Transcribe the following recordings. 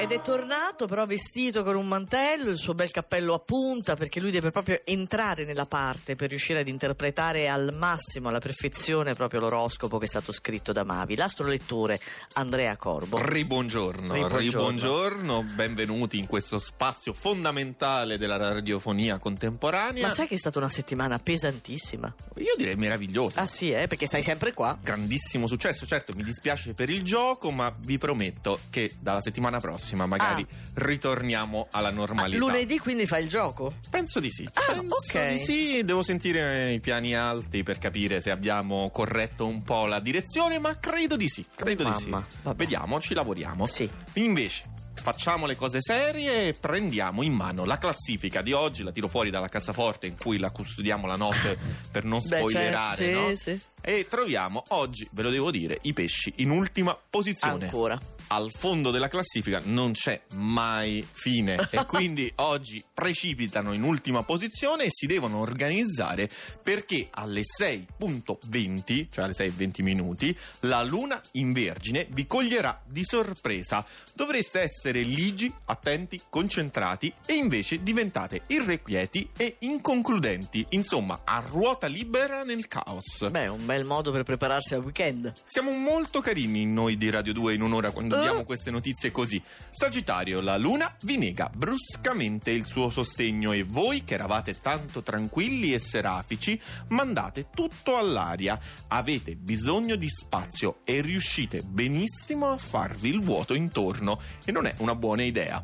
Ed è tornato però vestito con un mantello, il suo bel cappello a punta, perché lui deve proprio entrare nella parte per riuscire ad interpretare al massimo, alla perfezione, proprio l'oroscopo che è stato scritto da Mavi. L'astrolettore Andrea Corbo. Ribuongiorno, Ribuongiorno. ribuongiorno, benvenuti in questo spazio fondamentale della radiofonia contemporanea. Ma sai che è stata una settimana pesantissima? Io direi meravigliosa. Ah sì, eh? Perché stai sempre qua. Grandissimo successo, certo mi dispiace per il gioco, ma vi prometto che dalla settimana prossima magari ritorniamo alla Ah, normalità. lunedì quindi fai il gioco? Penso di sì. Ah, Penso ok. di sì, devo sentire i piani alti per capire se abbiamo corretto un po' la direzione, ma credo di sì, credo di sì. Mamma, vabbè. Vediamo, ci lavoriamo. Sì. Invece, facciamo le cose serie e prendiamo in mano la classifica di oggi, la tiro fuori dalla cassaforte in cui la custodiamo la notte per non Beh, spoilerare, certo, sì, no? sì. E troviamo oggi, ve lo devo dire, i pesci in ultima posizione. Ancora. Al fondo della classifica non c'è mai fine e quindi oggi precipitano in ultima posizione e si devono organizzare perché alle 6.20, cioè alle 6.20 minuti, la luna in vergine vi coglierà di sorpresa. Dovreste essere ligi, attenti, concentrati e invece diventate irrequieti e inconcludenti, insomma a ruota libera nel caos. Beh, un bel modo per prepararsi al weekend. Siamo molto carini noi di Radio 2 in un'ora quando Eh? diamo queste notizie così. Sagittario, la luna vi nega bruscamente il suo sostegno e voi che eravate tanto tranquilli e serafici mandate tutto all'aria. Avete bisogno di spazio e riuscite benissimo a farvi il vuoto intorno e non è una buona idea.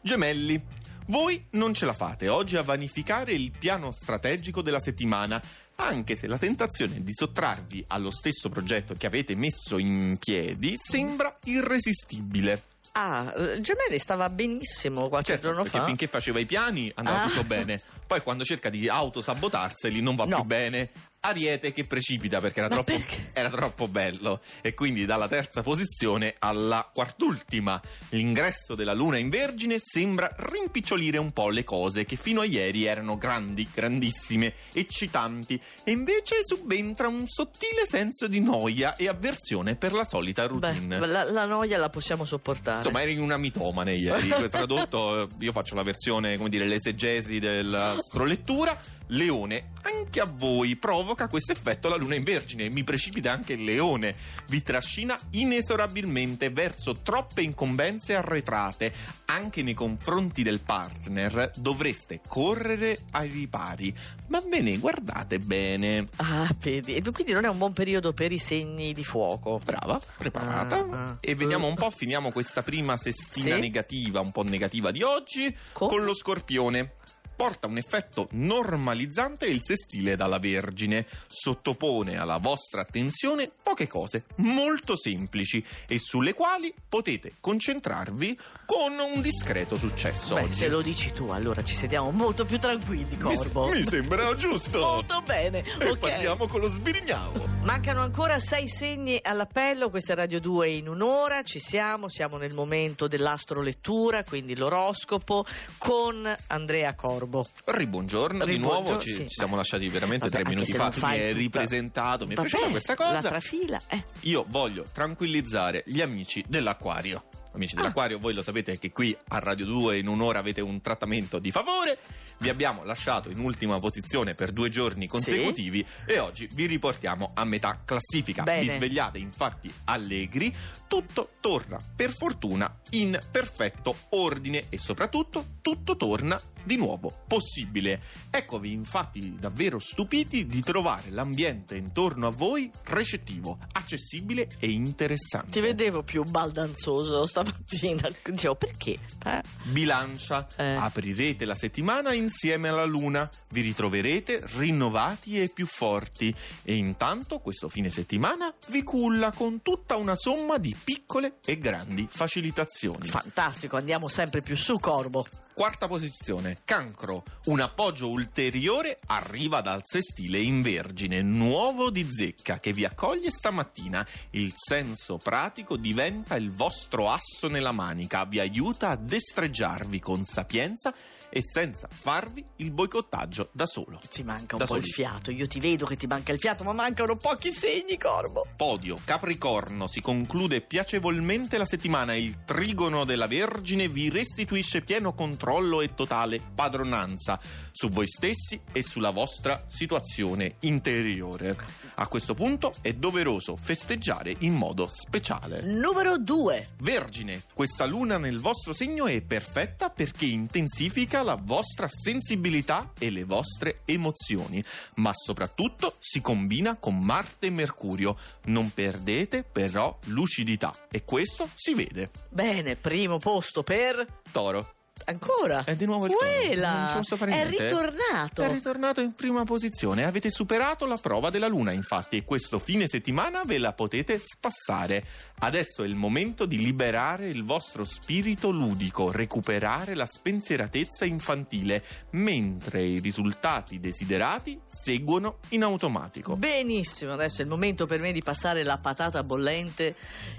Gemelli. Voi non ce la fate oggi a vanificare il piano strategico della settimana, anche se la tentazione di sottrarvi allo stesso progetto che avete messo in piedi sembra irresistibile. Ah, eh, Gemelli stava benissimo qualche Certo, giorno perché fa. finché faceva i piani andava Ah. tutto bene, poi quando cerca di autosabotarseli non va No. più bene. Ariete che precipita perché era troppo, perché? era troppo bello e quindi dalla terza posizione alla quartultima. L'ingresso della luna in vergine sembra rimpicciolire un po' le cose che fino a ieri erano grandi, grandissime, eccitanti e invece subentra un sottile senso di noia e avversione per la solita routine. Beh, la, la noia la possiamo sopportare. Insomma, eri una mitomane ieri. Tradotto, io faccio la versione, come dire, l'esegesi dell'astrolettura. Leone, anche a voi provoca questo effetto la luna in vergine. Mi precipita anche il leone. Vi trascina inesorabilmente verso troppe incombenze arretrate. Anche nei confronti del partner dovreste correre ai ripari. Ma ve ne guardate bene. Ah, vedi. E quindi non è un buon periodo per i segni di fuoco. Brava, preparata. Ah, ah. E vediamo un po', finiamo questa prima sestina Sì. negativa, un po' negativa di oggi, Con? con lo scorpione. Porta un effetto normalizzante il sestile dalla Vergine. Sottopone alla vostra attenzione poche cose molto semplici e sulle quali potete concentrarvi con un discreto successo. Beh, oggi. se lo dici tu, allora ci sediamo molto più tranquilli, mi, Corbo. mi sembra giusto. Molto bene, E ok. partiamo con lo sbirignavo. Mancano ancora sei segni all'appello, questa è Radio 2 in un'ora, ci siamo, siamo nel momento dell'astrolettura, quindi l'oroscopo con Andrea Corbo. Ribuongiorno, di Ribuongiorno, nuovo, ci, sì. ci siamo lasciati veramente Vabbè, tre minuti fa, tu mi hai ripresentato, mi è Vabbè, piaciuta questa cosa. trafila, eh. Io voglio tranquillizzare gli amici dell'acquario. Amici Ah. dell'acquario, voi lo sapete che qui a Radio 2 in un'ora avete un trattamento di favore. Vi abbiamo lasciato in ultima posizione per due giorni consecutivi e oggi vi riportiamo a metà classifica. Bene. Vi svegliate infatti allegri, tutto torna per fortuna in perfetto ordine e soprattutto tutto torna di nuovo possibile. Eccovi infatti davvero stupiti di trovare l'ambiente intorno a voi recettivo, accessibile e interessante. Ti vedevo più baldanzoso stamattina. Dicevo, perché? Eh? Bilancia, Eh. aprirete la settimana insieme alla luna, vi ritroverete rinnovati e più forti e intanto questo fine settimana vi culla con tutta una somma di piccole e grandi facilitazioni. Fantastico, andiamo sempre più su, Corbo. Quarta posizione, cancro. Un appoggio ulteriore arriva dal sestile in vergine, nuovo di zecca, che vi accoglie stamattina. Il senso pratico diventa il vostro asso nella manica, vi aiuta a destreggiarvi con sapienza e senza farvi il boicottaggio da solo. Ti manca un Da po' soli. il fiato. Io ti vedo che ti manca il fiato, ma mancano pochi segni, Corbo. Podio, Capricorno, si conclude piacevolmente la settimana il trigono della Vergine vi restituisce pieno controllo e totale padronanza su voi stessi e sulla vostra situazione interiore. A questo punto è doveroso festeggiare in modo speciale. Numero 2. Vergine, questa luna nel vostro segno è perfetta perché intensifica la vostra sensibilità e le vostre emozioni, ma soprattutto si combina con Marte e Mercurio. Non perdete però lucidità e questo si vede. Bene, primo posto per... Toro. Ancora? È di nuovo il. Quella. Non ci posso fare È ritornato. È ritornato in prima posizione. Avete superato la prova della luna, infatti, e questo fine settimana ve la potete spassare. Adesso è il momento di liberare il vostro spirito ludico, recuperare la spensieratezza infantile, mentre i risultati desiderati seguono in automatico. Benissimo, adesso è il momento per me di passare la patata bollente,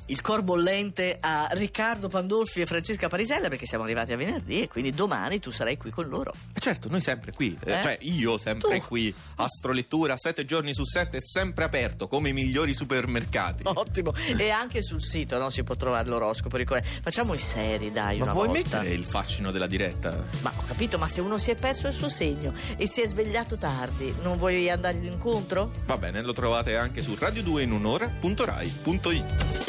il cor bollente a Riccardo Pandolfi e Francesca Parisella perché siamo arrivati a venerdì e quindi domani tu sarai qui con loro. Eh Certo, noi sempre qui, eh, Eh? cioè io sempre Tu. qui. Astrolettura, sette giorni su sette, sempre aperto, come i migliori supermercati. Ottimo. E anche sul sito no, si può trovare l'oroscopo. ricorda- Facciamo i seri, dai, Ma una vuoi volta. mettere il fascino della diretta? Ma ho capito, ma se uno si è perso il suo segno e si è svegliato tardi, non vuoi andargli incontro? Va bene, lo trovate anche su radio2 in un'ora.rai.it.